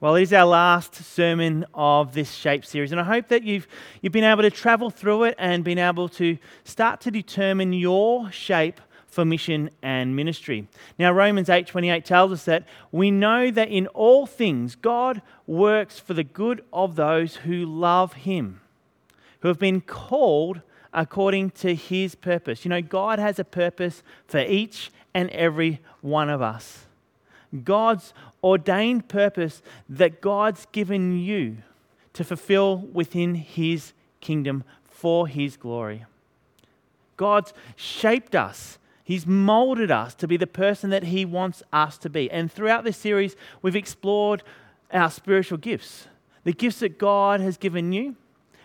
Well, it is our last sermon of this Shape series, and I hope that you've, you've been able to travel through it and been able to start to determine your shape for mission and ministry. Now, Romans 8:28 tells us that we know that in all things God works for the good of those who love him, who have been called according to his purpose. You know, God has a purpose for each and every one of us. God's ordained purpose that God's given you to fulfill within His kingdom for His glory. God's shaped us. He's molded us to be the person that He wants us to be. And throughout this series, we've explored our spiritual gifts, the gifts that God has given you,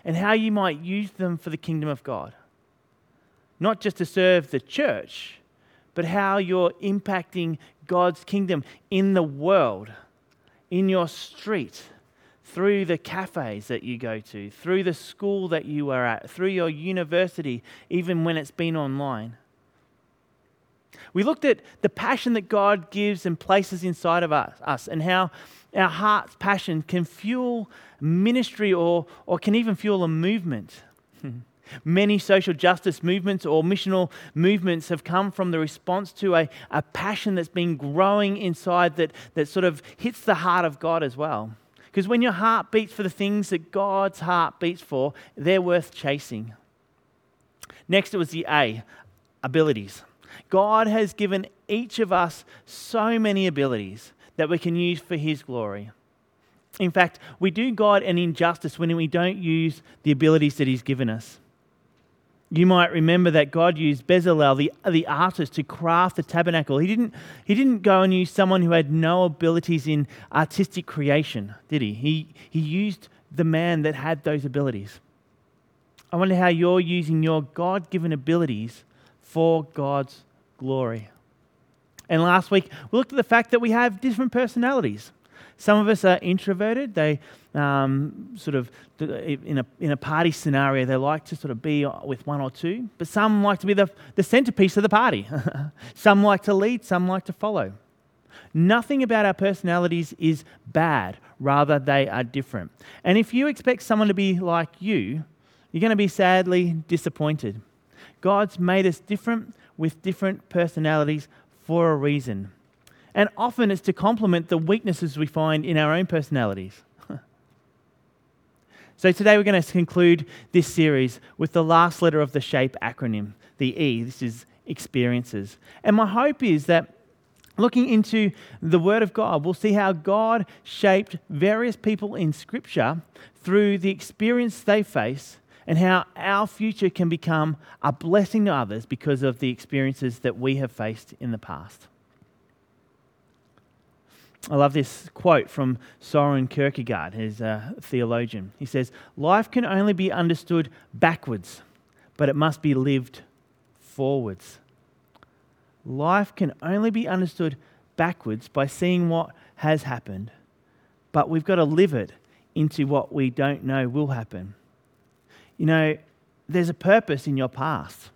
and how you might use them for the kingdom of God. Not just to serve the church, but how you're impacting God's kingdom in the world, in your street, through the cafes that you go to, through the school that you are at, through your university, even when it's been online. We looked at the passion that God gives and places inside of us, us and how our heart's passion can fuel ministry or, or can even fuel a movement. Many social justice movements or missional movements have come from the response to a, a passion that's been growing inside that, that sort of hits the heart of God as well. Because when your heart beats for the things that God's heart beats for, they're worth chasing. Next, it was the A abilities. God has given each of us so many abilities that we can use for His glory. In fact, we do God an injustice when we don't use the abilities that He's given us. You might remember that God used Bezalel, the, the artist, to craft the tabernacle. He didn't, he didn't go and use someone who had no abilities in artistic creation, did he? He, he used the man that had those abilities. I wonder how you're using your God given abilities for God's glory. And last week, we looked at the fact that we have different personalities. Some of us are introverted. They um, sort of, in a, in a party scenario, they like to sort of be with one or two. But some like to be the, the centerpiece of the party. some like to lead, some like to follow. Nothing about our personalities is bad, rather, they are different. And if you expect someone to be like you, you're going to be sadly disappointed. God's made us different with different personalities for a reason. And often it's to complement the weaknesses we find in our own personalities. so today we're going to conclude this series with the last letter of the SHAPE acronym, the E. This is experiences. And my hope is that looking into the Word of God, we'll see how God shaped various people in Scripture through the experience they face and how our future can become a blessing to others because of the experiences that we have faced in the past. I love this quote from Soren Kierkegaard, his a theologian. He says, Life can only be understood backwards, but it must be lived forwards. Life can only be understood backwards by seeing what has happened, but we've got to live it into what we don't know will happen. You know, there's a purpose in your past.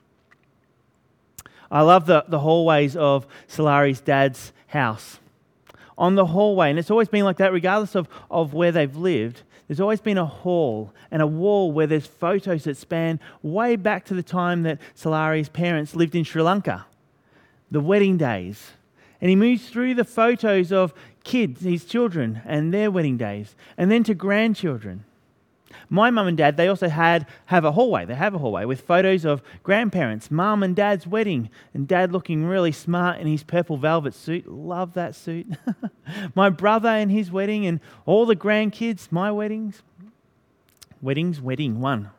I love the, the hallways of Solari's dad's house on the hallway. And it's always been like that, regardless of, of where they've lived. There's always been a hall and a wall where there's photos that span way back to the time that Solari's parents lived in Sri Lanka, the wedding days. And he moves through the photos of kids, his children, and their wedding days, and then to grandchildren. My mum and dad, they also had have a hallway. They have a hallway with photos of grandparents, mum and dad's wedding, and dad looking really smart in his purple velvet suit. Love that suit. my brother and his wedding, and all the grandkids, my weddings. Weddings, wedding, one.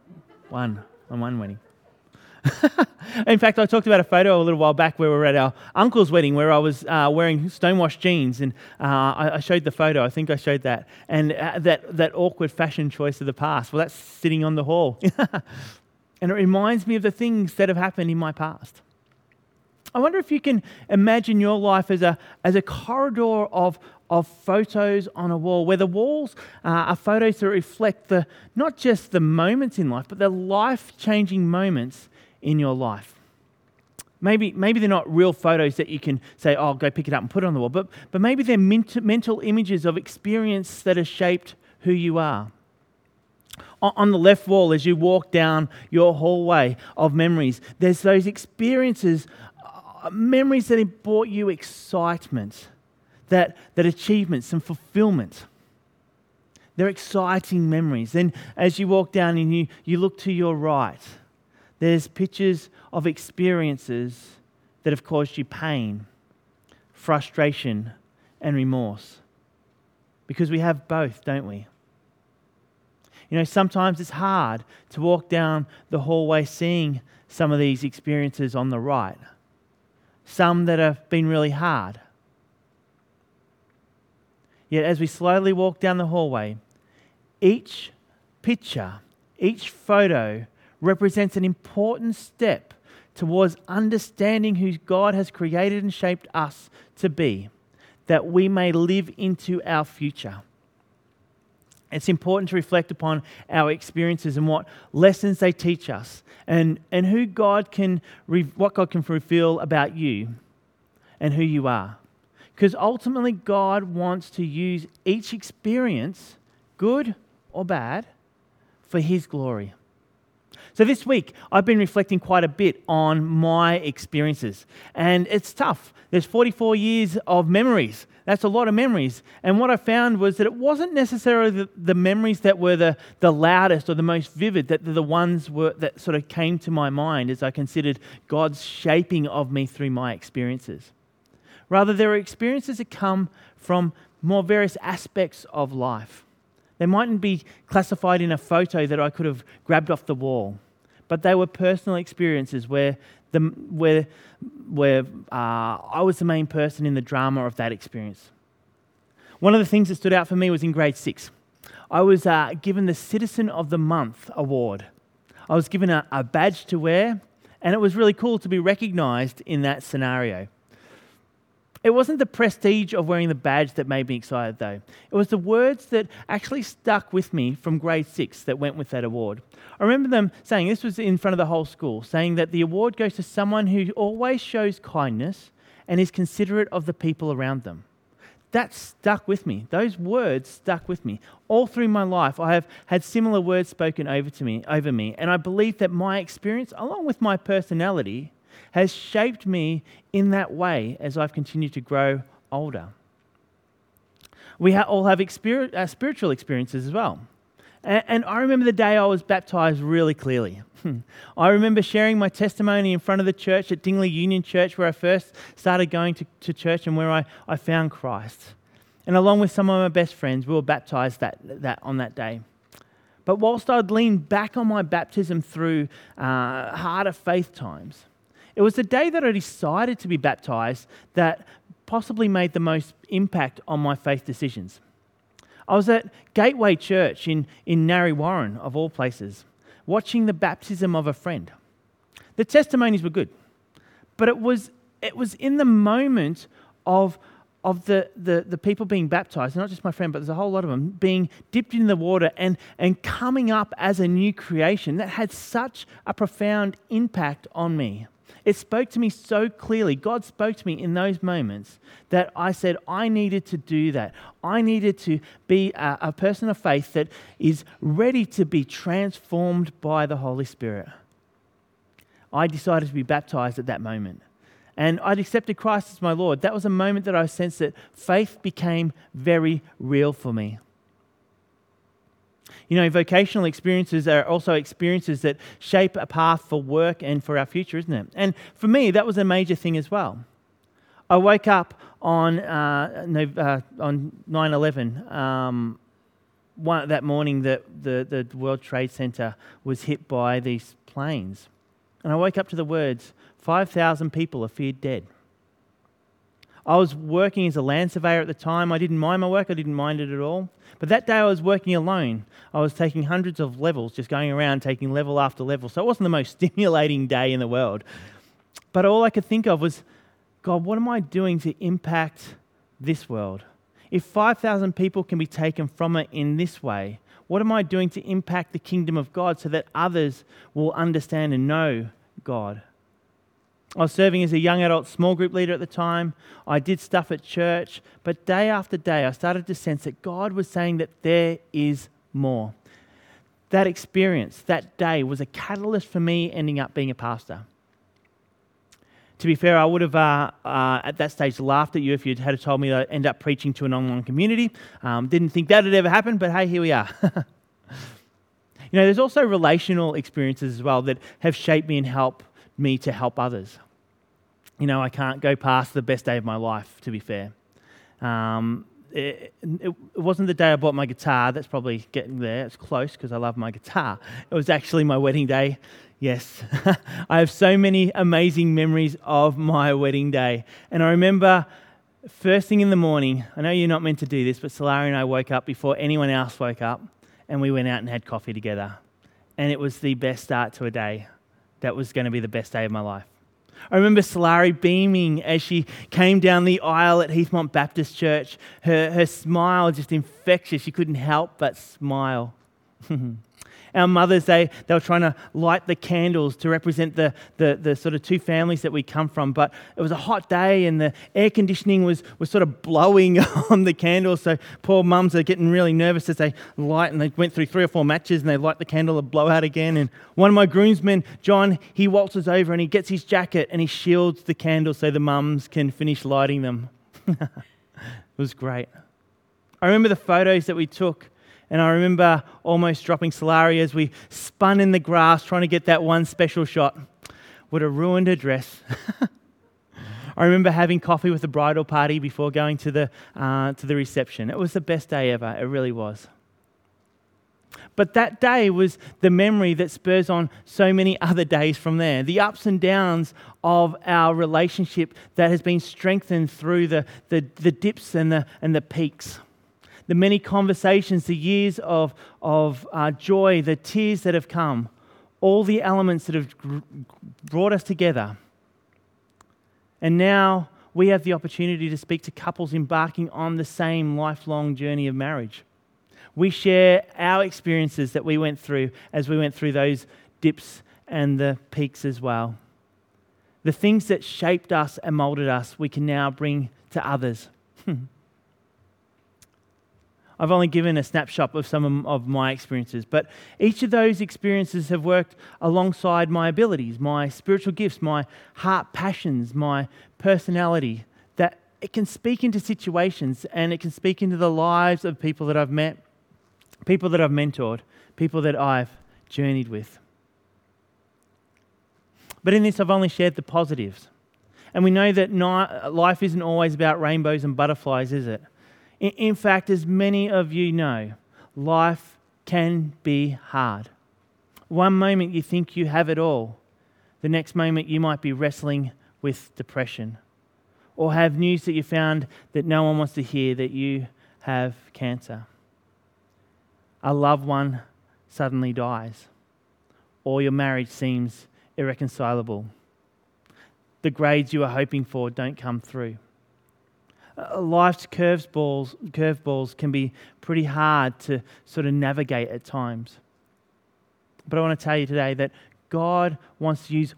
One on one wedding. in fact, I talked about a photo a little while back where we were at our uncle's wedding where I was uh, wearing stonewashed jeans and uh, I, I, showed the photo. I think I showed that. And uh, that, that awkward fashion choice of the past. Well, that's sitting on the hall. and it reminds me of the things that have happened in my past. I wonder if you can imagine your life as a, as a corridor of, of photos on a wall, where the walls uh, are photos that reflect the, not just the moments in life, but the life changing moments in your life. Maybe, maybe they're not real photos that you can say, oh, go pick it up and put it on the wall, but, but maybe they're ment- mental images of experience that have shaped who you are. On the left wall, as you walk down your hallway of memories, there's those experiences, uh, memories that have brought you excitement, that, that achievements and fulfillment. They're exciting memories. Then, as you walk down and you, you look to your right, there's pictures of experiences that have caused you pain, frustration, and remorse. Because we have both, don't we? You know, sometimes it's hard to walk down the hallway seeing some of these experiences on the right, some that have been really hard. Yet, as we slowly walk down the hallway, each picture, each photo represents an important step towards understanding who God has created and shaped us to be, that we may live into our future. It's important to reflect upon our experiences and what lessons they teach us, and, and who God can, what God can reveal about you and who you are. Because ultimately, God wants to use each experience, good or bad, for His glory. So, this week, I've been reflecting quite a bit on my experiences, and it's tough. There's 44 years of memories. That's a lot of memories. And what I found was that it wasn't necessarily the, the memories that were the, the loudest or the most vivid, that the ones were, that sort of came to my mind as I considered God's shaping of me through my experiences. Rather, there are experiences that come from more various aspects of life. They mightn't be classified in a photo that I could have grabbed off the wall, but they were personal experiences where, the, where, where uh, I was the main person in the drama of that experience. One of the things that stood out for me was in grade six. I was uh, given the Citizen of the Month award. I was given a, a badge to wear, and it was really cool to be recognized in that scenario. It wasn't the prestige of wearing the badge that made me excited, though. It was the words that actually stuck with me from grade six that went with that award. I remember them saying, this was in front of the whole school, saying that the award goes to someone who always shows kindness and is considerate of the people around them. That stuck with me. Those words stuck with me. All through my life, I have had similar words spoken over to me, over me, and I believe that my experience, along with my personality, has shaped me in that way as I've continued to grow older. We all have experience, uh, spiritual experiences as well. And, and I remember the day I was baptized really clearly. I remember sharing my testimony in front of the church at Dingley Union Church, where I first started going to, to church and where I, I found Christ. And along with some of my best friends, we were baptized that, that, on that day. But whilst I'd leaned back on my baptism through uh, harder faith times, it was the day that I decided to be baptized that possibly made the most impact on my faith decisions. I was at Gateway Church in, in Narre Warren, of all places, watching the baptism of a friend. The testimonies were good, but it was, it was in the moment of, of the, the, the people being baptized, not just my friend, but there's a whole lot of them, being dipped in the water and, and coming up as a new creation that had such a profound impact on me. It spoke to me so clearly. God spoke to me in those moments that I said, I needed to do that. I needed to be a, a person of faith that is ready to be transformed by the Holy Spirit. I decided to be baptized at that moment. And I'd accepted Christ as my Lord. That was a moment that I sensed that faith became very real for me. You know, vocational experiences are also experiences that shape a path for work and for our future, isn't it? And for me, that was a major thing as well. I woke up on uh, uh, on 9/11. Um, one, that morning, that the, the World Trade Center was hit by these planes, and I woke up to the words, "5,000 people are feared dead." I was working as a land surveyor at the time. I didn't mind my work, I didn't mind it at all. But that day I was working alone. I was taking hundreds of levels, just going around taking level after level. So it wasn't the most stimulating day in the world. But all I could think of was, God, what am I doing to impact this world? If 5,000 people can be taken from it in this way, what am I doing to impact the kingdom of God so that others will understand and know God? I was serving as a young adult small group leader at the time. I did stuff at church, but day after day, I started to sense that God was saying that there is more. That experience, that day, was a catalyst for me ending up being a pastor. To be fair, I would have uh, uh, at that stage laughed at you if you'd had told me I'd end up preaching to an online community. Um, didn't think that would ever happen, but hey, here we are. you know, there's also relational experiences as well that have shaped me and helped me to help others. You know, I can't go past the best day of my life, to be fair. Um, it, it, wasn't the day I bought my guitar. That's probably getting there. It's close because I love my guitar. It was actually my wedding day. Yes, I have so many amazing memories of my wedding day. And I remember first thing in the morning, I know you're not meant to do this, but Solari and I woke up before anyone else woke up and we went out and had coffee together. And it was the best start to a day that was going to be the best day of my life. I remember Solari beaming as she came down the aisle at Heathmont Baptist Church. Her, her smile just infectious. She couldn't help but smile. Our mothers, they, they were trying to light the candles to represent the, the, the sort of two families that we come from. But it was a hot day and the air conditioning was, was sort of blowing on the candles. So poor mums are getting really nervous as they light and they went through three or four matches and they light the candle and blow out again. And one of my groomsmen, John, he waltzes over and he gets his jacket and he shields the candles so the mums can finish lighting them. it was great. I remember the photos that we took and I remember almost dropping Solari as we spun in the grass trying to get that one special shot. Would have ruined her dress. I remember having coffee with the bridal party before going to the, uh, to the reception. It was the best day ever. It really was. But that day was the memory that spurs on so many other days from there. The ups and downs of our relationship that has been strengthened through the, the, the dips and the, and the peaks the many conversations, the years of, of uh, joy, the tears that have come, all the elements that have gr- brought us together. And now we have the opportunity to speak to couples embarking on the same lifelong journey of marriage. We share our experiences that we went through as we went through those dips and the peaks as well. The things that shaped us and molded us, we can now bring to others. I've only given a snapshot of some of my experiences, but each of those experiences have worked alongside my abilities, my spiritual gifts, my heart passions, my personality, that it can speak into situations and it can speak into the lives of people that I've met, people that I've mentored, people that I've journeyed with. But in this, I've only shared the positives. And we know that life isn't always about rainbows and butterflies, is it? In fact, as many of you know, life can be hard. One moment you think you have it all, the next moment you might be wrestling with depression or have news that you found that no one wants to hear that you have cancer. A loved one suddenly dies, or your marriage seems irreconcilable. The grades you were hoping for don't come through. Uh, life's curveballs, curveballs can be pretty hard to sort of navigate at times. But I want to tell you today that God wants to use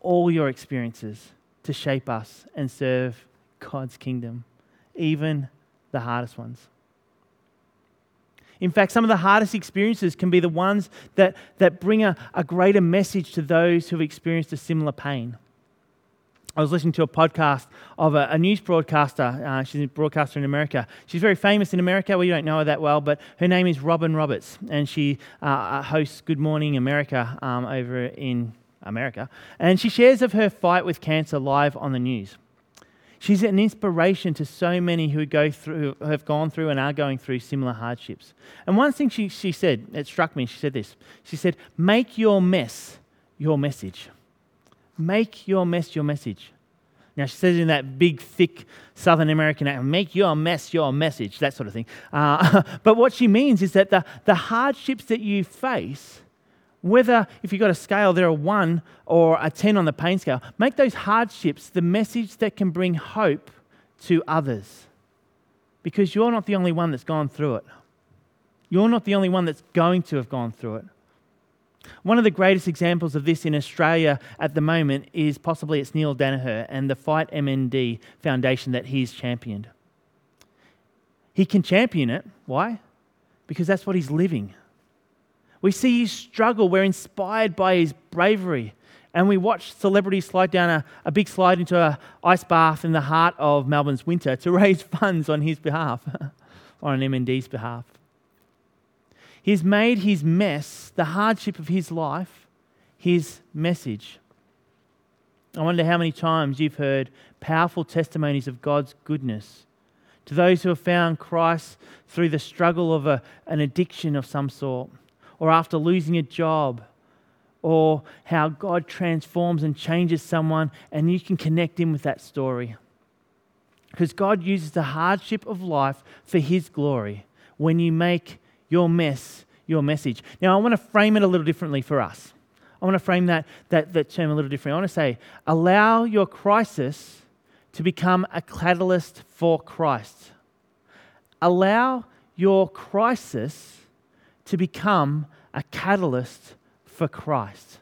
all your experiences to shape us and serve God's kingdom, even the hardest ones. In fact, some of the hardest experiences can be the ones that, that bring a, a greater message to those who have experienced a similar pain. I was listening to a podcast of a, a news broadcaster. Uh, she's a broadcaster in America. She's very famous in America. We don't know her that well, but her name is Robin Roberts, and she uh, uh, hosts Good Morning America um, over in America. And she shares of her fight with cancer live on the news. She's an inspiration to so many who go through, have gone through and are going through similar hardships. And one thing she, she said, it struck me, she said this. She said, Make your mess your message. Make your mess your message. Now, she says in that big, thick Southern American accent, make your mess your message, that sort of thing. Uh, but what she means is that the, the hardships that you face, whether if you've got a scale, there are one or a 10 on the pain scale, make those hardships the message that can bring hope to others. Because you're not the only one that's gone through it. You're not the only one that's going to have gone through it. One of the greatest examples of this in Australia at the moment is possibly it's Neale Daniher and the Fight MND Foundation that he's championed. He can champion it. Why? Because that's what he's living. We see his struggle. We're inspired by his bravery. And we watch celebrities slide down a, a big slide into an ice bath in the heart of Melbourne's winter to raise funds on his behalf, or on MND's behalf. He's made his mess, the hardship of his life, his message. I wonder how many times you've heard powerful testimonies of God's goodness to those who have found Christ through the struggle of a, an addiction of some sort, or after losing a job, or how God transforms and changes someone, and you can connect in with that story. Because God uses the hardship of life for His glory when you make your mess, your message. Now, I want to frame it a little differently for us. I want to frame that, that, that term a little differently. I want to say, allow your crisis to become a catalyst for Christ. Allow your crisis to become a catalyst for Christ.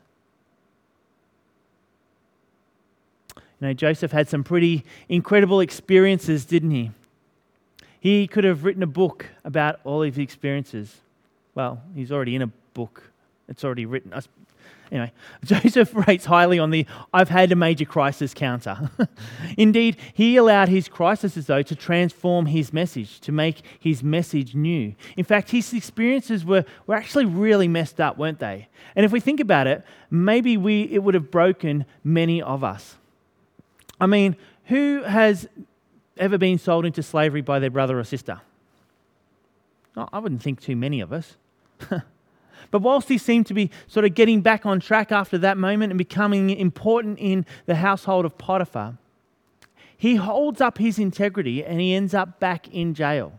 You know, Joseph had some pretty incredible experiences, didn't he? He could have written a book about all of his experiences. Well, he's already in a book, it's already written. Anyway, Joseph rates highly on the I've had a major crisis counter. Indeed, he allowed his crises, though, to transform his message, to make his message new. In fact, his experiences were, were actually really messed up, weren't they? And if we think about it, maybe we, it would have broken many of us. I mean, who has ever been sold into slavery by their brother or sister? I wouldn't think too many of us. but whilst he seemed to be sort of getting back on track after that moment and becoming important in the household of Potiphar, he holds up his integrity and he ends up back in jail.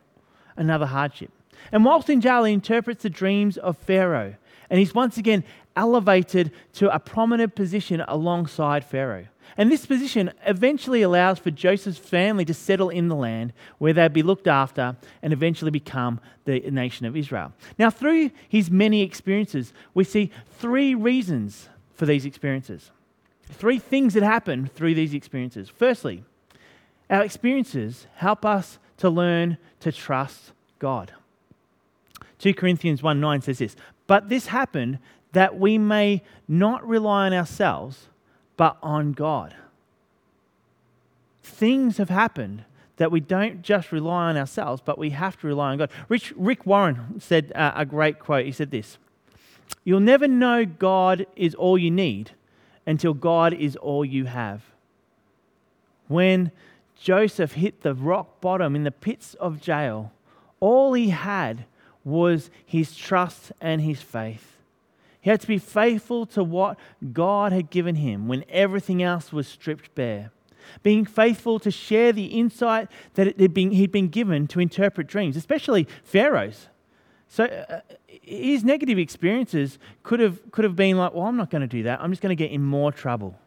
Another hardship. And whilst in jail, he interprets the dreams of Pharaoh. And he's once again elevated to a prominent position alongside Pharaoh. And this position eventually allows for Joseph's family to settle in the land where they'd be looked after and eventually become the nation of Israel. Now, through his many experiences, we see three reasons for these experiences. Three things that happen through these experiences. Firstly, our experiences help us to learn to trust God. 2 Corinthians 1 9 says this, but this happened that we may not rely on ourselves but on God. Things have happened that we don't just rely on ourselves, but we have to rely on God. Rich, Rick Warren said uh, a great quote. He said this You'll never know God is all you need until God is all you have. When Joseph hit the rock bottom in the pits of jail, all he had was his trust and his faith. He had to be faithful to what God had given him when everything else was stripped bare. Being faithful to share the insight that been, he'd been given to interpret dreams, especially Pharaoh's. So uh, his negative experiences could have, could have been like, well, I'm not going to do that. I'm just going to get in more trouble.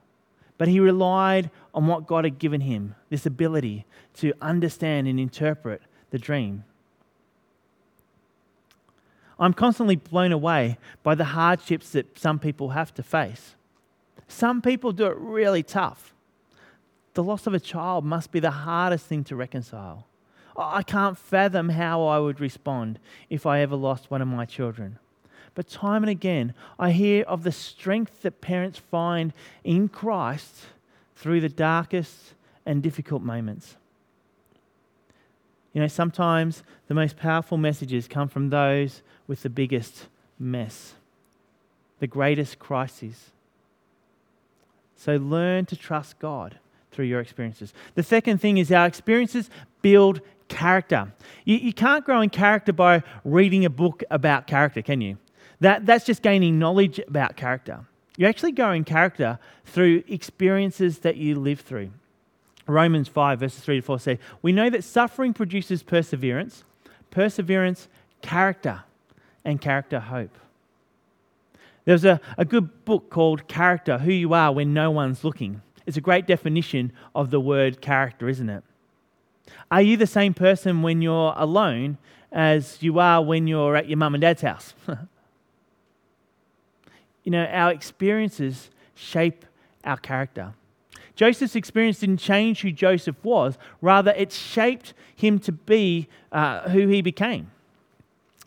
But he relied on what God had given him this ability to understand and interpret the dream. I'm constantly blown away by the hardships that some people have to face. Some people do it really tough. The loss of a child must be the hardest thing to reconcile. I can't fathom how I would respond if I ever lost one of my children. But time and again, I hear of the strength that parents find in Christ through the darkest and difficult moments. You know, sometimes the most powerful messages come from those with the biggest mess, the greatest crises. So learn to trust God through your experiences. The second thing is our experiences build character. You, you can't grow in character by reading a book about character, can you? That, that's just gaining knowledge about character. You actually grow in character through experiences that you live through. Romans 5, verses 3 to 4 say, We know that suffering produces perseverance, perseverance, character, and character, hope. There's a, a good book called Character Who You Are When No One's Looking. It's a great definition of the word character, isn't it? Are you the same person when you're alone as you are when you're at your mum and dad's house? You know, our experiences shape our character. Joseph's experience didn't change who Joseph was, rather, it shaped him to be uh, who he became.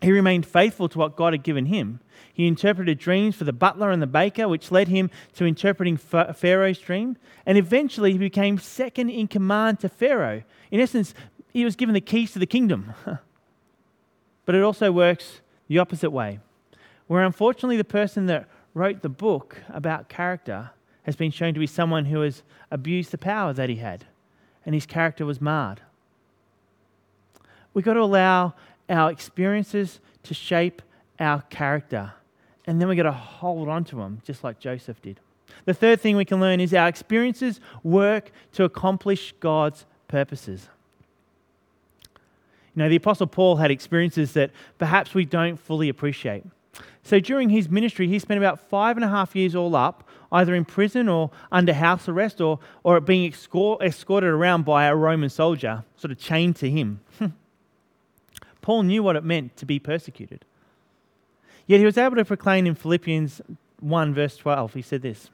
He remained faithful to what God had given him. He interpreted dreams for the butler and the baker, which led him to interpreting Pharaoh's dream. And eventually, he became second in command to Pharaoh. In essence, he was given the keys to the kingdom. but it also works the opposite way, where unfortunately, the person that wrote the book about character has been shown to be someone who has abused the power that he had, and his character was marred. We've got to allow our experiences to shape our character, and then we've got to hold on to them, just like Joseph did. The third thing we can learn is our experiences work to accomplish God's purposes. You know, the Apostle Paul had experiences that perhaps we don't fully appreciate. So during his ministry, he spent about five and a half years all up, either in prison or under house arrest or, or being escorted around by a Roman soldier, sort of chained to him. Paul knew what it meant to be persecuted. Yet he was able to proclaim in Philippians 1, verse 12, he said this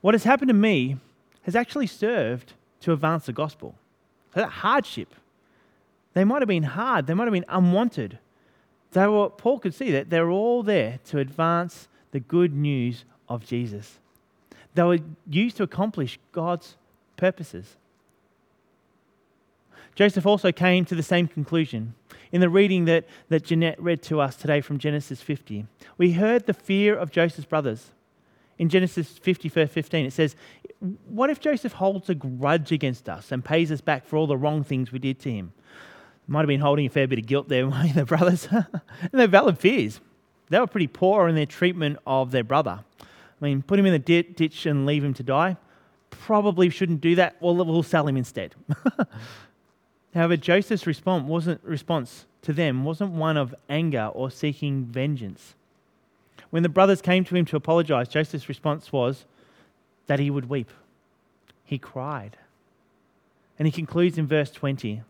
What has happened to me has actually served to advance the gospel. So that hardship, they might have been hard, they might have been unwanted. They were, Paul could see that they're all there to advance the good news of Jesus. They were used to accomplish God's purposes. Joseph also came to the same conclusion. In the reading that, that Jeanette read to us today from Genesis 50, we heard the fear of Joseph's brothers. In Genesis 50, verse 15, it says, What if Joseph holds a grudge against us and pays us back for all the wrong things we did to him? Might have been holding a fair bit of guilt there, the brothers. and they're valid fears. They were pretty poor in their treatment of their brother. I mean, put him in the ditch and leave him to die? Probably shouldn't do that. Well, we'll sell him instead. However, Joseph's response wasn't, response to them wasn't one of anger or seeking vengeance. When the brothers came to him to apologize, Joseph's response was that he would weep. He cried. And he concludes in verse 20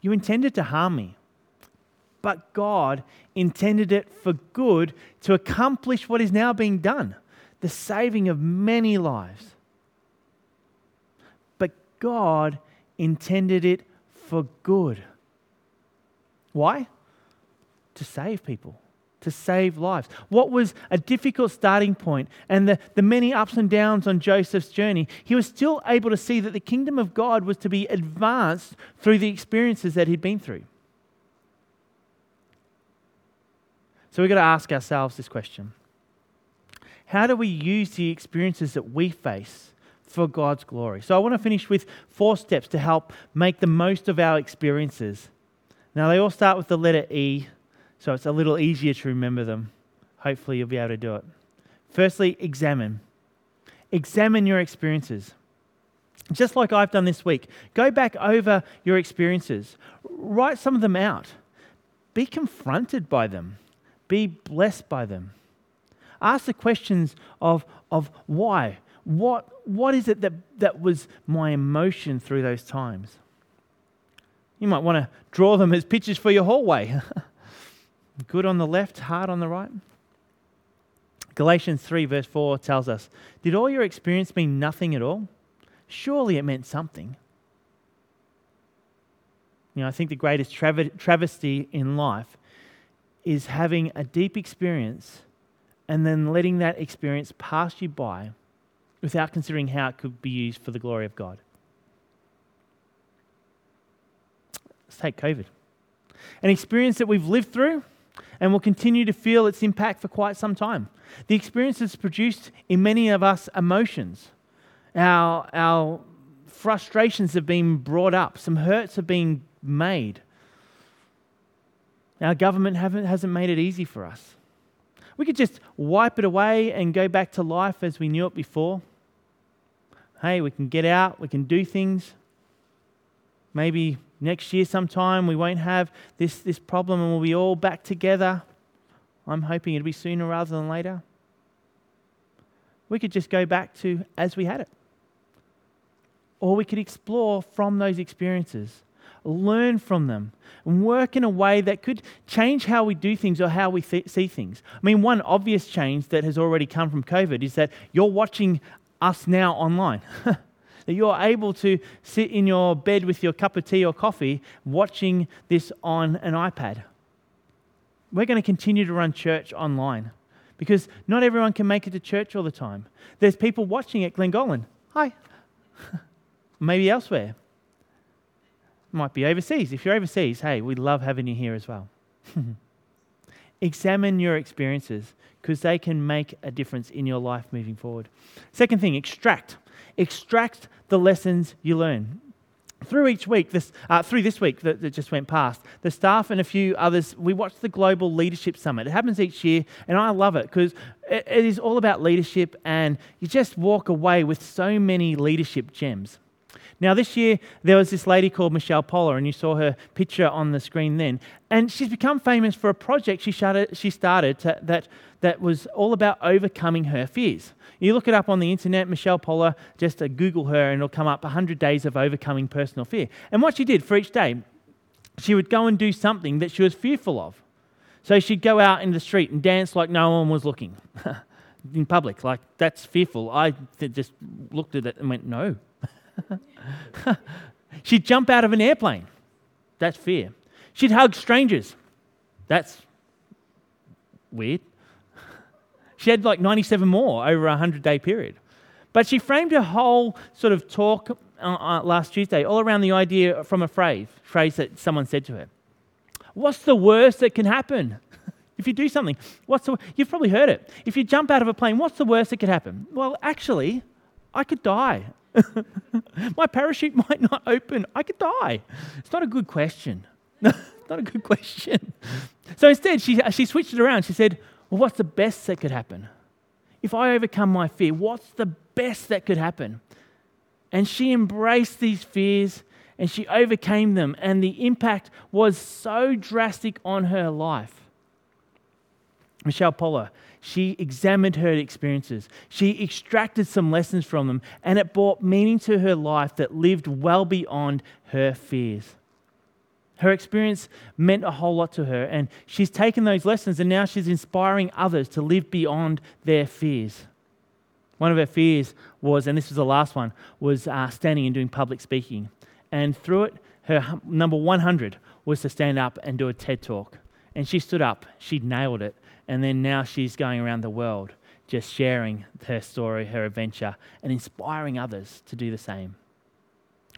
You intended to harm me, but God intended it for good to accomplish what is now being done the saving of many lives. But God intended it for good. Why? To save people, to save lives. What was a difficult starting point and the, the many ups and downs on Joseph's journey, he was still able to see that the kingdom of God was to be advanced through the experiences that he'd been through. So we've got to ask ourselves this question How do we use the experiences that we face for God's glory. So I want to finish with four steps to help make the most of our experiences. Now, they all start with the letter E, so it's a little easier to remember them. Hopefully, you'll be able to do it. Firstly, examine. Examine your experiences. Just like I've done this week, go back over your experiences, write some of them out, be confronted by them, be blessed by them. Ask the questions of, of why, what, what is it that, that was my emotion through those times? You might want to draw them as pictures for your hallway. Good on the left, hard on the right. Galatians 3, verse 4 tells us Did all your experience mean nothing at all? Surely it meant something. You know, I think the greatest travesty in life is having a deep experience and then letting that experience pass you by without considering how it could be used for the glory of God. Let's take COVID. An experience that we've lived through and will continue to feel its impact for quite some time. The experience has produced in many of us emotions. Our, our frustrations have been brought up, some hurts have been made. Our government hasn't made it easy for us. We could just wipe it away and go back to life as we knew it before. Hey, we can get out, we can do things. Maybe next year sometime we won't have this, this problem and we'll be all back together. I'm hoping it'll be sooner rather than later. We could just go back to as we had it. Or we could explore from those experiences. Learn from them, and work in a way that could change how we do things or how we th- see things. I mean, one obvious change that has already come from COVID is that you're watching us now online. that you're able to sit in your bed with your cup of tea or coffee watching this on an iPad. We're going to continue to run church online because not everyone can make it to church all the time. There's people watching at Glengolan. Hi. Maybe elsewhere. Might be overseas. If you're overseas, hey, we love having you here as well. Examine your experiences because they can make a difference in your life moving forward. Second thing, extract. Extract the lessons you learn. Through each week, this, uh, through this week that, that, just went past, the staff and a few others, we watched the Global Leadership Summit. It happens each year, and I love it because it, it is all about leadership, and you just walk away with so many leadership gems. Now, this year, there was this lady called Michelle Poler, and you saw her picture on the screen then. And she's become famous for a project she started, she started to, that, that was all about overcoming her fears. You look it up on the internet, Michelle Poler, just uh, Google her, and it'll come up 100 days of overcoming personal fear. And what she did for each day, she would go and do something that she was fearful of. So she'd go out in the street and dance like no one was looking in public. Like, that's fearful. I just looked at it and went, no. she'd jump out of an airplane. That's fear. She'd hug strangers. That's weird. She had like 97 more over a 100 day period. But she framed her whole sort of talk uh, uh, last Tuesday all around the idea from a phrase, phrase that someone said to her. What's the worst that can happen? if you do something, what's the, you've probably heard it. If you jump out of a plane, what's the worst that could happen? Well, actually, I could die. My parachute might not open. I could die. It's not a good question. not a good question. So instead, she, she switched it around. She said, well, what's the best that could happen? If I overcome my fear, what's the best that could happen? And she embraced these fears and she overcame them, and the impact was so drastic on her life. Michelle Poler, she examined her experiences. She extracted some lessons from them, and it brought meaning to her life that lived well beyond her fears. Her experience meant a whole lot to her, and she's taken those lessons and now she's inspiring others to live beyond their fears. One of her fears was, and this was the last one, was uh, standing and doing public speaking. And through it, her number 100 was to stand up and do a TED talk. And she stood up, she nailed it, and then now she's going around the world just sharing her story, her adventure, and inspiring others to do the same.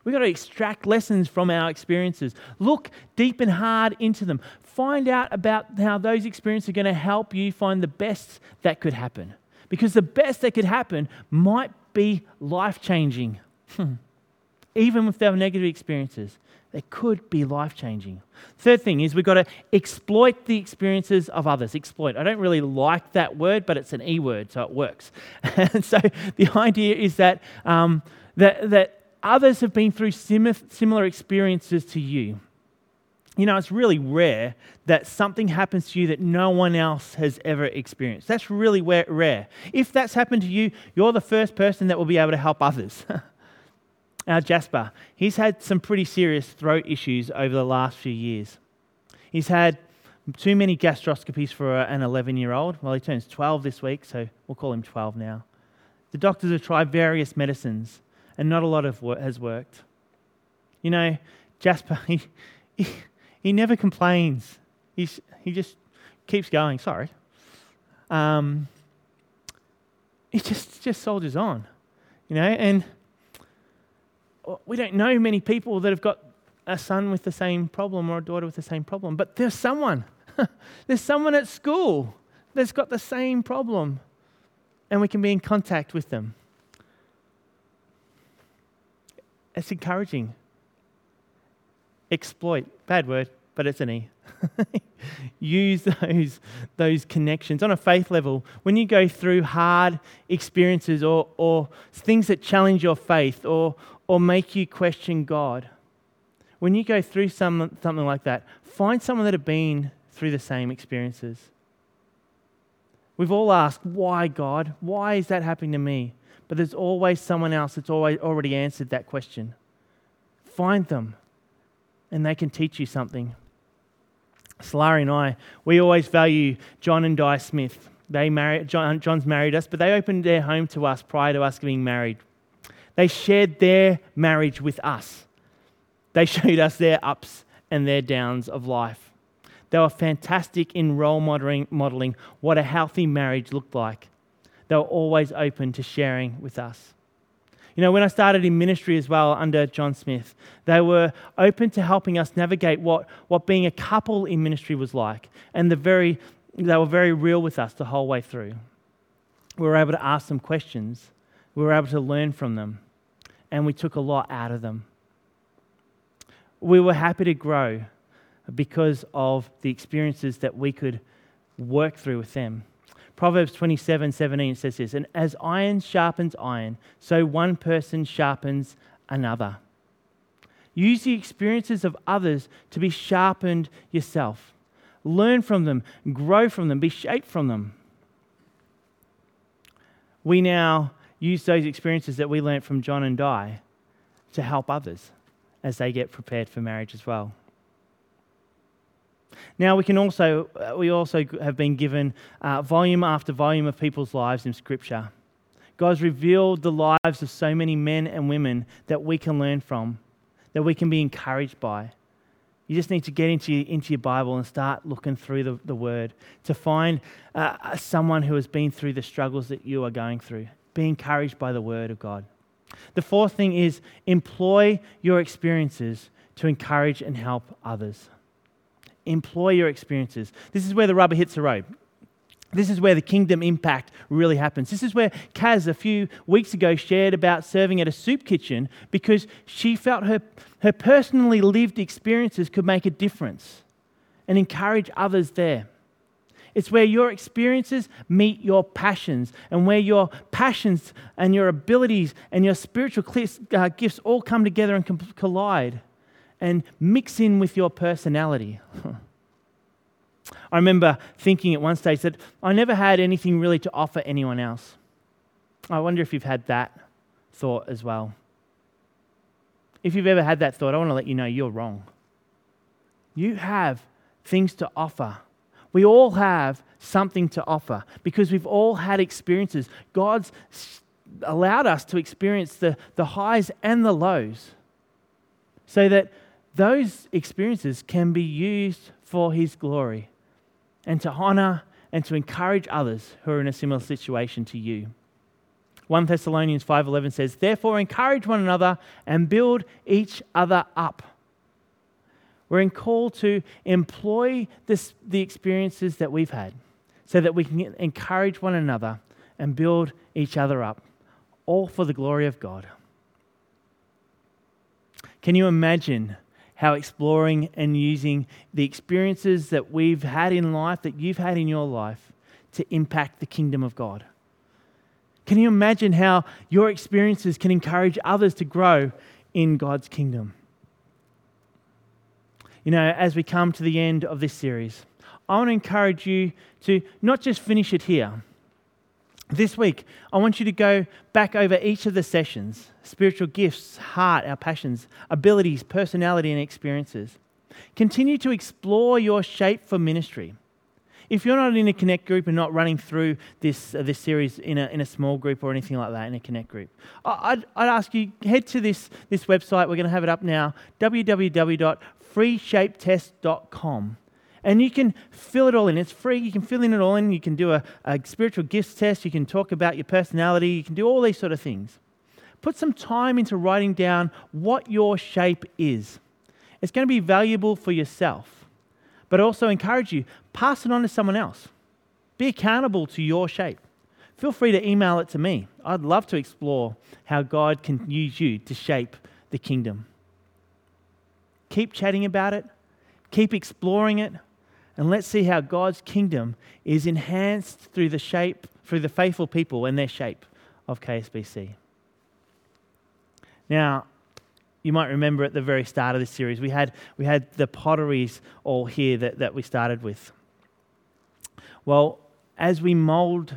We've got to extract lessons from our experiences. Look deep and hard into them. Find out about how those experiences are going to help you find the best that could happen. Because the best that could happen might be life changing. Even they were negative experiences, they could be life changing. Third thing is we've got to exploit the experiences of others. Exploit. I don't really like that word, but it's an E word, so it works. and so the idea is that, um, that, that others have been through similar experiences to you. You know, it's really rare that something happens to you that no one else has ever experienced. That's really rare. If that's happened to you, you're the first person that will be able to help others. Our Jasper, he's had some pretty serious throat issues over the last few years. He's had too many gastroscopies for an 11 year old. Well, he turns 12 this week, so we'll call him 12 now. The doctors have tried various medicines and not a lot of what has worked. You know, Jasper, he, he, he never complains. He's, he just keeps going. Sorry. Um, he just, just soldiers on, you know, and we don't know many people that have got a son with the same problem or a daughter with the same problem, but there's someone. there's someone at school that's got the same problem, and we can be in contact with them. It's encouraging. Exploit, bad word, but it's an E. Use those, those connections on a faith level. When you go through hard experiences or, or things that challenge your faith or, or make you question God, when you go through some, something like that, find someone that have been through the same experiences. We've all asked, why God? Why is that happening to me? but there's always someone else that's always already answered that question. Find them, and they can teach you something. Solari and I, we always value John and Di Smith. They married, John, John's married us, but they opened their home to us prior to us getting married. They shared their marriage with us. They showed us their ups and their downs of life. They were fantastic in role modeling, modeling what a healthy marriage looked like. They were always open to sharing with us. You know, when I started in ministry as well under John Smith, they were open to helping us navigate what, what being a couple in ministry was like. And the very, they were very real with us the whole way through. We were able to ask them questions, we were able to learn from them, and we took a lot out of them. We were happy to grow because of the experiences that we could work through with them. Proverbs 27 17 says this, and as iron sharpens iron, so one person sharpens another. Use the experiences of others to be sharpened yourself. Learn from them, grow from them, be shaped from them. We now use those experiences that we learnt from John and Di to help others as they get prepared for marriage as well. Now we can also uh, we also have been given uh, volume after volume of people's lives in Scripture. God's revealed the lives of so many men and women that we can learn from, that we can be encouraged by. You just need to get into your, into your Bible and start looking through the, the Word to find uh, someone who has been through the struggles that you are going through. Be encouraged by the Word of God. The fourth thing is employ your experiences to encourage and help others employ your experiences. This is where the rubber hits the road. This is where the kingdom impact really happens. This is where Kaz a few weeks ago shared about serving at a soup kitchen because she felt her, her personally lived experiences could make a difference and encourage others there. It's where your experiences meet your passions, and where your passions and your abilities and your spiritual uh, gifts all come together and collide and mix in with your personality. I remember thinking at one stage that I never had anything really to offer anyone else. I wonder if you've had that thought as well. If you've ever had that thought, I want to let you know you're wrong. You have things to offer. We all have something to offer because we've all had experiences. God's allowed us to experience the, the highs and the lows so that those experiences can be used for His glory and to honor and to encourage others who are in a similar situation to you. 1 Thessalonians 5:11 says, "Therefore encourage one another and build each other up." We're in called to employ this, the experiences that we've had so that we can encourage one another and build each other up, all for the glory of God. Can you imagine how exploring and using the experiences that we've had in life, that you've had in your life, to impact the kingdom of God. Can you imagine how your experiences can encourage others to grow in God's kingdom? You know, as we come to the end of this series, I want to encourage you to not just finish it here, this week, I want you to go back over each of the sessions spiritual gifts, heart, our passions, abilities, personality, and experiences. Continue to explore your shape for ministry. If you're not in a connect group and not running through this, uh, this series in a, in a small group or anything like that, in a connect group, I'd, I'd ask you head to this, this website. We're going to have it up now www.freeshapetest.com and you can fill it all in. It's free. You can fill in it all in. You can do a, a spiritual gifts test. You can talk about your personality. You can do all these sort of things. Put some time into writing down what your shape is. It's going to be valuable for yourself, but I also encourage you pass it on to someone else. Be accountable to your shape. Feel free to email it to me. I'd love to explore how God can use you to shape the kingdom. Keep chatting about it, keep exploring it, and let's see how God's kingdom is enhanced through the shape, through the faithful people and their shape of KSBC. Now, you might remember at the very start of this series, we had, we had the potteries all here that, that we started with. Well, as we mold,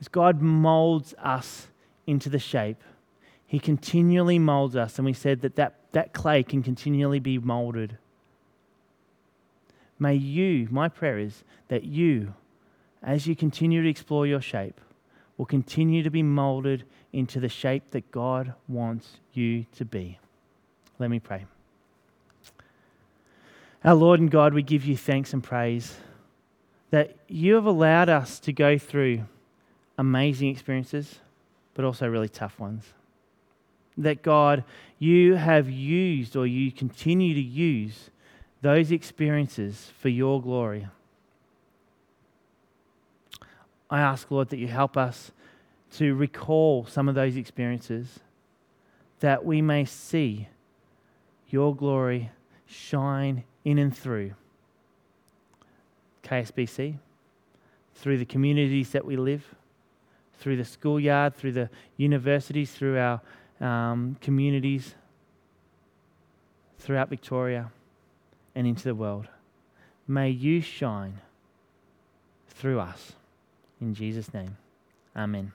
as God molds us into the shape, He continually molds us. And we said that that, that clay can continually be molded May you, my prayer is that you, as you continue to explore your shape, will continue to be molded into the shape that God wants you to be. Let me pray. Our Lord and God, we give you thanks and praise that you have allowed us to go through amazing experiences, but also really tough ones. That God, you have used or you continue to use those experiences for your glory. I ask, Lord, that you help us to recall some of those experiences, that we may see your glory shine in and through KSBC, through the communities that we live, through the schoolyard, through the universities, through our um, communities throughout Victoria and into the world. May you shine through us. In Jesus' name, amen.